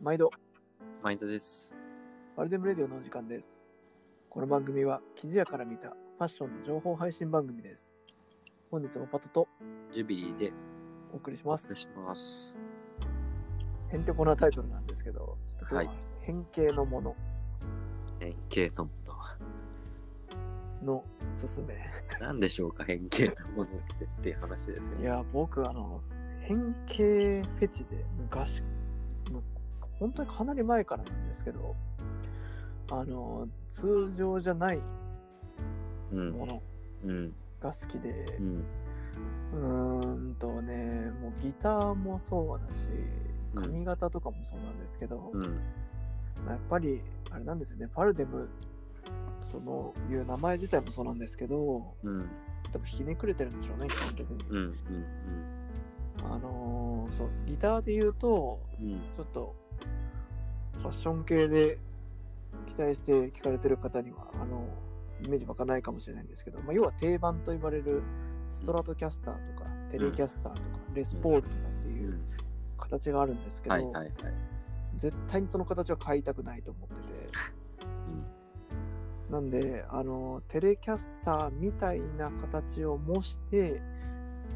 毎度、マインドです。バルデムレディオのお時間です。この番組は、生地屋から見たファッションの情報配信番組です。本日もパトとジュビリーでお送りしますお願い。します。へんてこなタイトルなんですけど、ちょっと今日ははい変形のもの変形のものすすめ。の。なんでしょうか、変形のものってっていう話ですよね。いや、僕、あの、変形フェチで昔、本当にかなり前からなんですけど、あの、通常じゃないうん。ものうん。が好きで、うん。うーんとね、もうギターもそうだし、うん髪型とかもそうなんですけど、うん。やっぱり、あれなんですよね、パルデムとのいう名前自体もそうなんですけど、うん。多分ひねくれてるんでしょうね、基本的に。うん。うん。あのーそう、ギターで言うと、うん。ちょっと、ファッション系で期待して聞かれてる方には、あの、イメージ湧かないかもしれないんですけど、まあ、要は定番と言われるストラトキャスターとか、テレキャスターとか、レスポールとかってう。いうん形があるんですけど、はいはいはい。絶対にその形は買いたくないと思ってて、なんで、あの、テレキャスターみたいな形を模して、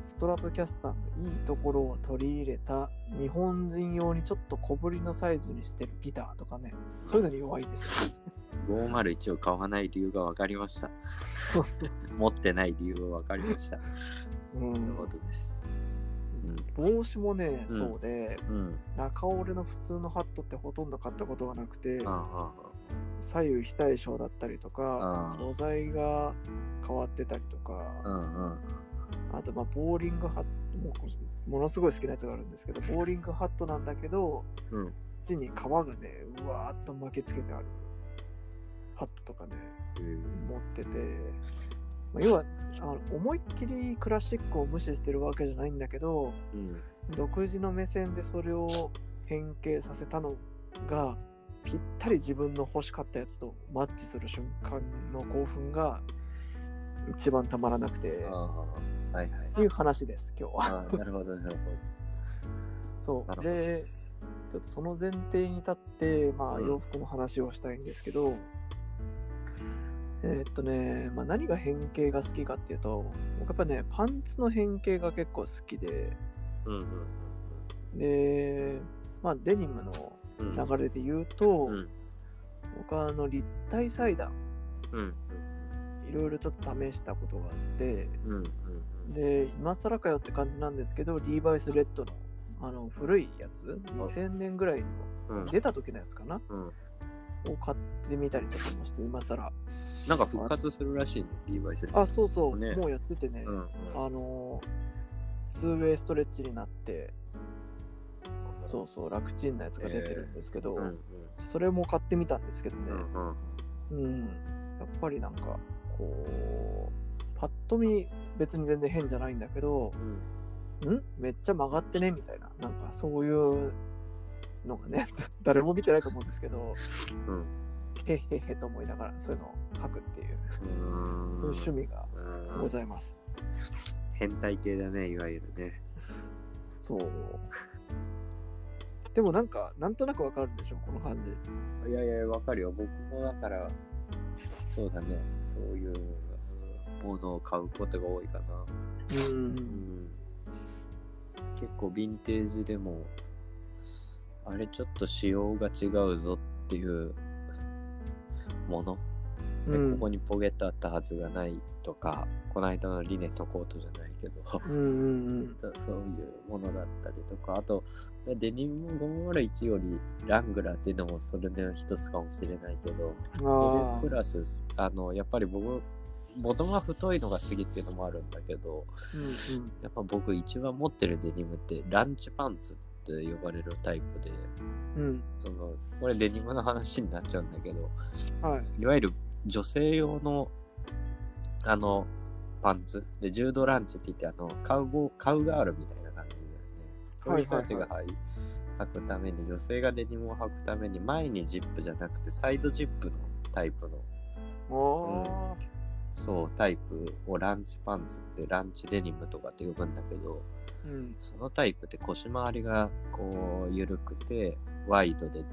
ストラトキャスターのいいところを取り入れた日本人用にちょっと小ぶりのサイズにしてるギターとかね、そういうのに弱いんですよ。うん。501を買わない理由が分かりました。持ってない理由が分かりました。うんなるほどです。帽子もね、うんそうで、うん。中折れの普通のハットってほとんど買ったことがなくて、あ左右非対称だったりとか素材が変わってたりとか、あ。うんうん。あと、まあ、ボーリングハットも、ものすごい好きなやつがあるんですけど、ボーリングハットなんだけど、うん。こっちに皮がね、うわーっと巻きつけてあるハットとかね、持ってて、まあ、要はあの思いっきりクラシックを無視してるわけじゃないんだけど、うん。独自の目線でそれを変形させたのが、ぴったり自分の欲しかったやつとマッチする瞬間の興奮が一番たまらなくて。はいはい。っていう話です、今日は。なるほどなるほど。な そう。で。ちょっとその前提に立って、まあ、うん洋服の話をしたいんですけど、えーっとね、まあ、何が変形が好きかっていうと、僕やっぱね、パンツの変形が結構好きで、うんうんで、まあ、デニムのうん。流れで言うと、うん。僕はあの立体裁断、うん。いろいろちょっと試したことがあって、うん。うん。で、今更かよって感じなんですけど、リーバイスレッドのあの古いやつ、2000年ぐらいのうん。出た時のやつかな？うん。を買ってみたりとかもして、今更。なんか復活するらしいね、リーバイス。あ、そうそう、ねもうやっててね、うん。うん。あのー、ツーウェイストレッチになって、そうそう、楽ちんなやつが出てるんですけど、うん。うん。それも買ってみたんですけどね、うん。うん。うん、やっぱりなんか、こう、パッと見、別に全然変じゃないんだけど、んめっちゃ曲がってね？みたいな、なんかそういうのがね、誰も見てないと思うんですけど、うん。へっへっへと思いながら、そういうのを書くっていう、趣味がうんございます。変態系だね、いわゆるね。そう。でもなんか、なんとなくわかるでしょ、この感じ。いやいや、わかるよ。僕もだから、そうだね。そういうものを買うことが多いかな。う。うん。結構ヴィンテージでも、あれちょっと仕様が違うぞっていうもの。でうんここにポケットあったはずがないとか、この間のリネンのコートじゃないけど、うんうん そういうものだったりとか、あと、デニム501よりラングラーっていうのもそれの一つかもしれないけど、うん。そプラス、あの、やっぱり僕、元が太いのが好きっていうのもあるんだけど、うんうん。やっぱ僕一番持ってるデニムってランチパンツって呼ばれるタイプで、うん。その、これデニムの話になっちゃうんだけど、はい。いわゆる女性用の、あの、パンツ？で、ジュードランチって言って、あの、カウボー、カウガールみたいな感じだよね。そういう人たちが履い履くために、女性がデニムを履くために、前にジップじゃなくて、サイドジップのタイプの、おー。そう、タイプをランチパンツって、ランチデニムとかって呼ぶんだけど、うん。そのタイプって腰回りがこう緩くて、ワイドで、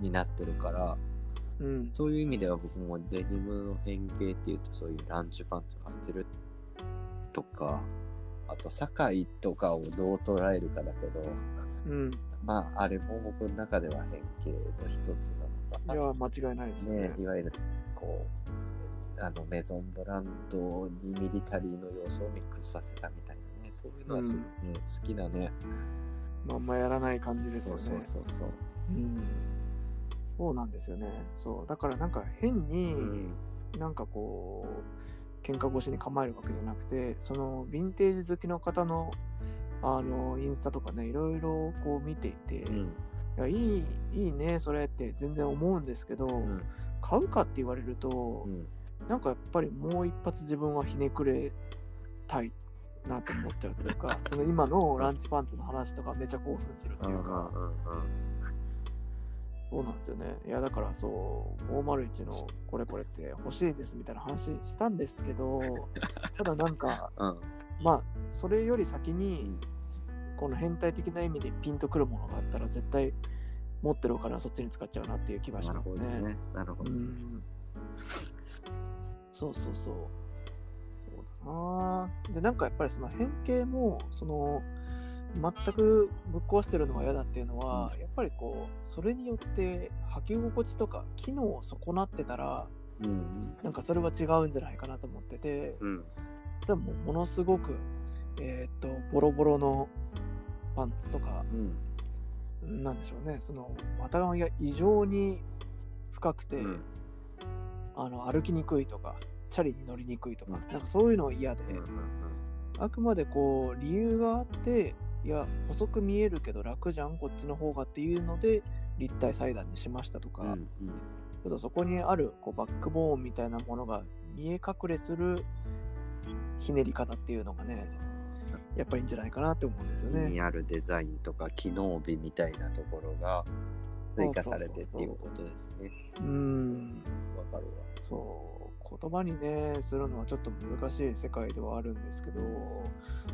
になってるから、うん。そういう意味では僕もデニムの変形っていうとそういうランチパンツが履いてるとか、あと堺とかをどう捉えるかだけど、うん。まああれも僕の中では変形の一つなのかいや、間違いないですねな。ね、いわゆるこう、あのメゾンブランドにミリタリーの要素をミックスさせたみたいなね、そういうのはす、うんね好きだね。まあ、あんまやらない感じですよね。そうそうそうそう。うん。そうなんですよね。そう。だからなんか変に、うん。なんかこう、喧嘩越しに構えるわけじゃなくて、そのヴィンテージ好きの方の、あの、インスタとかね、いろいろこう見ていて、いうん。や、いい、いいね、それって全然思うんですけど、うん。買うかって言われると、うん。なんかやっぱりもう一発自分はひねくれたいなと思っちゃうというか、その今のランチパンツの話とかめちゃ興奮するっていうか、そうなんですよね。いや、だからそう、501のこれこれって欲しいですみたいな話したんですけど、ただなんか、うんうんまあ、それより先うにん、この変態的な意味でピンとくるものがあったら、絶対持ってるお金はそっちに使っちゃうなっていう気がしますね。ほどね。なるほど。うん。そうそうそう。そうだなぁで、なんかやっぱりその変形も、その、全くぶっ壊してるのが嫌だっていうのは、やっぱりこう、それによって履き心地とか機能を損なってたら、うんなんかそれは違うんじゃないかなと思ってて、うん。でもものすごく、えーっと、ボロボロのパンツとか、うん。なんでしょうね、その、股上が異常に深くて、うん。あの歩きにくいとか、チャリに乗りにくいとか、うん。なんかそういうの嫌で、うん。あくまでこう理由があって、いや、細く見えるけど楽じゃん、こっちの方がっていうので、立体裁断にしましたとか、うんうんちょっとそこにあるこうバックボーンみたいなものが見え隠れするひねり方っていうのがね、やっぱりいいんじゃないかなって思うんですよね。意味あるデザインとか機能美みたいなところが追加されてっていうことですね。うーん。わかるわ。そう、言葉にね、するのはちょっと難しい世界ではあるんですけど、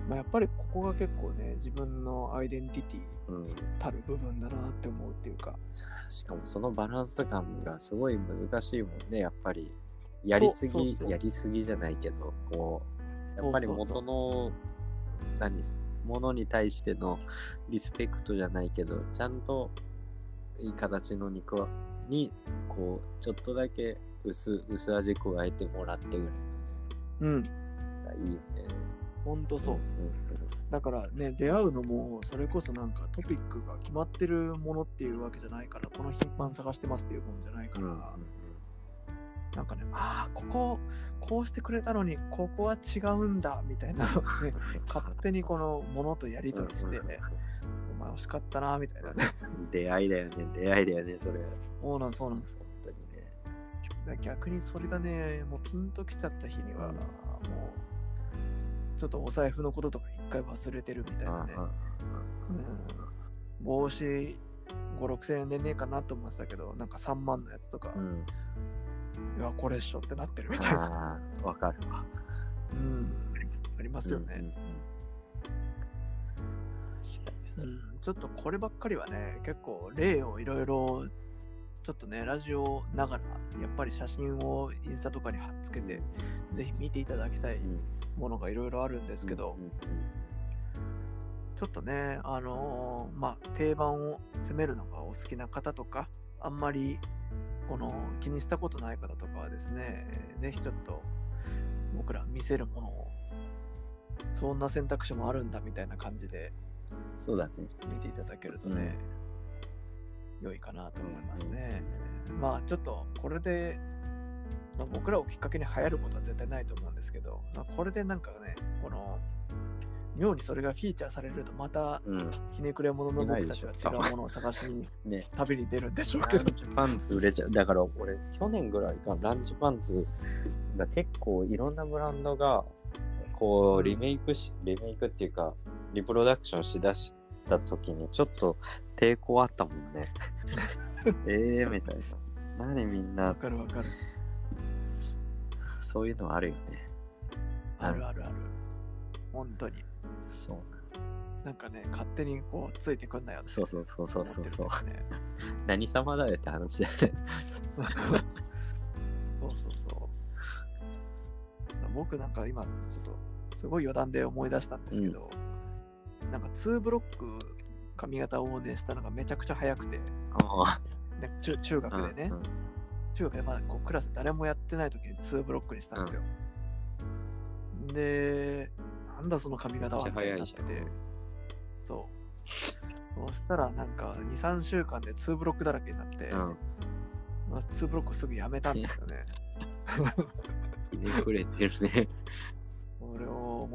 まあ、やっぱりここが結構ね、自分のアイデンティティうん、たる部分だなって思うっていうか、しかもそのバランス感がすごい難しいもんね、やっぱり。やりすぎ、やりすぎじゃないけど、こう、やっぱり元の、何です、ものに対してのリスペクトじゃないけど、ちゃんといい形の肉はに、こう、ちょっとだけ薄薄味加えてもらってぐらいうん、のねがいいよね。ほんとそう。だからね、出会うのも、それこそなんかトピックが決まってるものっていうわけじゃないから、この頻繁探してますっていうもんじゃないから、うんうんうんなんかね、ああ、ここ、こうしてくれたのに、ここは違うんだ、みたいなのをね、勝手にこのものとやり取りして、お前惜しかったな、みたいなね。出会いだよね、出会いだよね、それ。そうなんそうなんです。本当にね。だから逆にそれがね、もうピンときちゃった日には、うんもう、ちょっとお財布のこととか一回忘れてるみたいなね。帽子5、6千円でねえかなと思ってたけど、なんか3万のやつとか、うんいや、これっしょってなってるみたいな。わかるわ。うん。ありますよね。うんうんうんちょっとこればっかりはね、結構例をいろいろ、ちょっとね、ラジオながら、やっぱり写真をインスタとかに貼っつけて、ぜひ見ていただきたいうん。ものがいろいろあるんですけど、うんうんちょっとね、あのーまあ、定番を攻めるのがお好きな方とか、あんまり、この、気にしたことない方とかはですね、えーぜひちょっと、僕ら見せるものを、そんな選択肢もあるんだみたいな感じでそうだね。見ていただけるとね、良いかなと思いますね。まあ、ちょっと、これで、まあ僕らをきっかけに流行ることは絶対ないと思うんですけど、まあ、これでなんかね、この、妙にそれがフィーチャーされると、また、うん。ひねくれ者の僕たちは違うものを探しに ね。旅に出るんでしょうけど。ランチパンツ売れちゃう。だから俺、去年ぐらいか、ランチパンツが結構いろんなブランドが、こうんう、リメイクし、リメイクっていうか、リプロダクションしだした時に、ちょっと抵抗あったもんね。ええみたいな。何みんわな、かるわかる。そういうのあるよね。あるあるある。本当に。そうなんかね、勝手にこう、ついてくんなよってそうそうそうそうそうそうね 何様だよって話だよね。そうそうそう。僕なんか今、ちょっとすごい余談で思い出したんですけど、なんか2ブロック髪型をねしたのがめちゃくちゃ早くて、中中あ学でね、うん中学でまだこうクラス誰もやってない時に2ブロックにしたんですよ。で、なんだその髪型はみたいになってて、そう。そしたらなんか2、3週間で2ブロックだらけになって、うん。まあ、2ブロックすぐやめたんですよね。ひねくれてるね。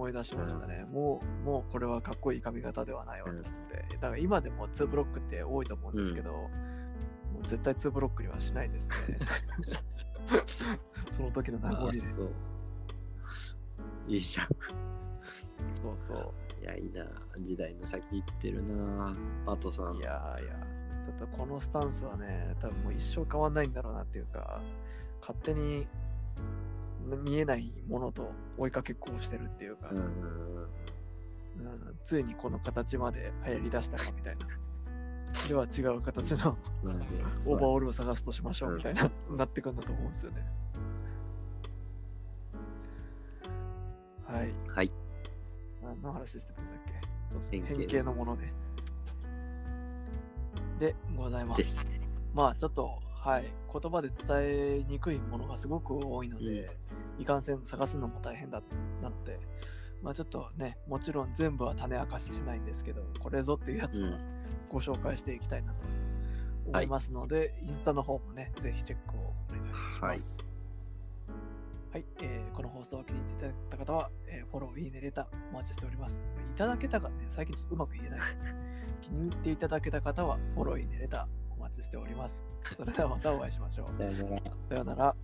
思い出しましたね。もう、もうこれはかっこいい髪型ではないわと思って。だから今でも2ブロックって多いと思うんですけど、もう絶対2ブロックにはしないですね。その時の名残で。いいじゃん。そうそいや、いいな。時代の先行ってるな。パトさん。う。いやいや、ちょっとこのスタンスはね、多分もう一生変わんないんだろうなっていうか、勝手に見えないものと追いかけっこをしてるっていうか、うんついにこの形まで流行りだしたかみたいな。では違う形のオーバーオールを探すとしましょうみたいな、なってくんだと思うんですよね。はい。はい。何の話してたんだっけ？そうです変形のものね。で、ございま。す。まあちょっと、はい。言葉で伝えにくいものがすごく多いので、いかんせん探すのも大変だなので、まあちょっとね、もちろん全部は種明かししないんですけど、これぞっていうやつはうんご紹介していきたいなと思いますので、インスタの方もね、ぜひチェックをお願いします。はい、えーこの放送を気に入っていただいた方は、えーフォロー、いいね、レターお待ちしております。いただけたかね、最近ちょっとうまく言えない。気に入っていただけた方は、フォロー、いいね、レターお待ちしております。それではまたお会いしましょう。さよなら。さようなら。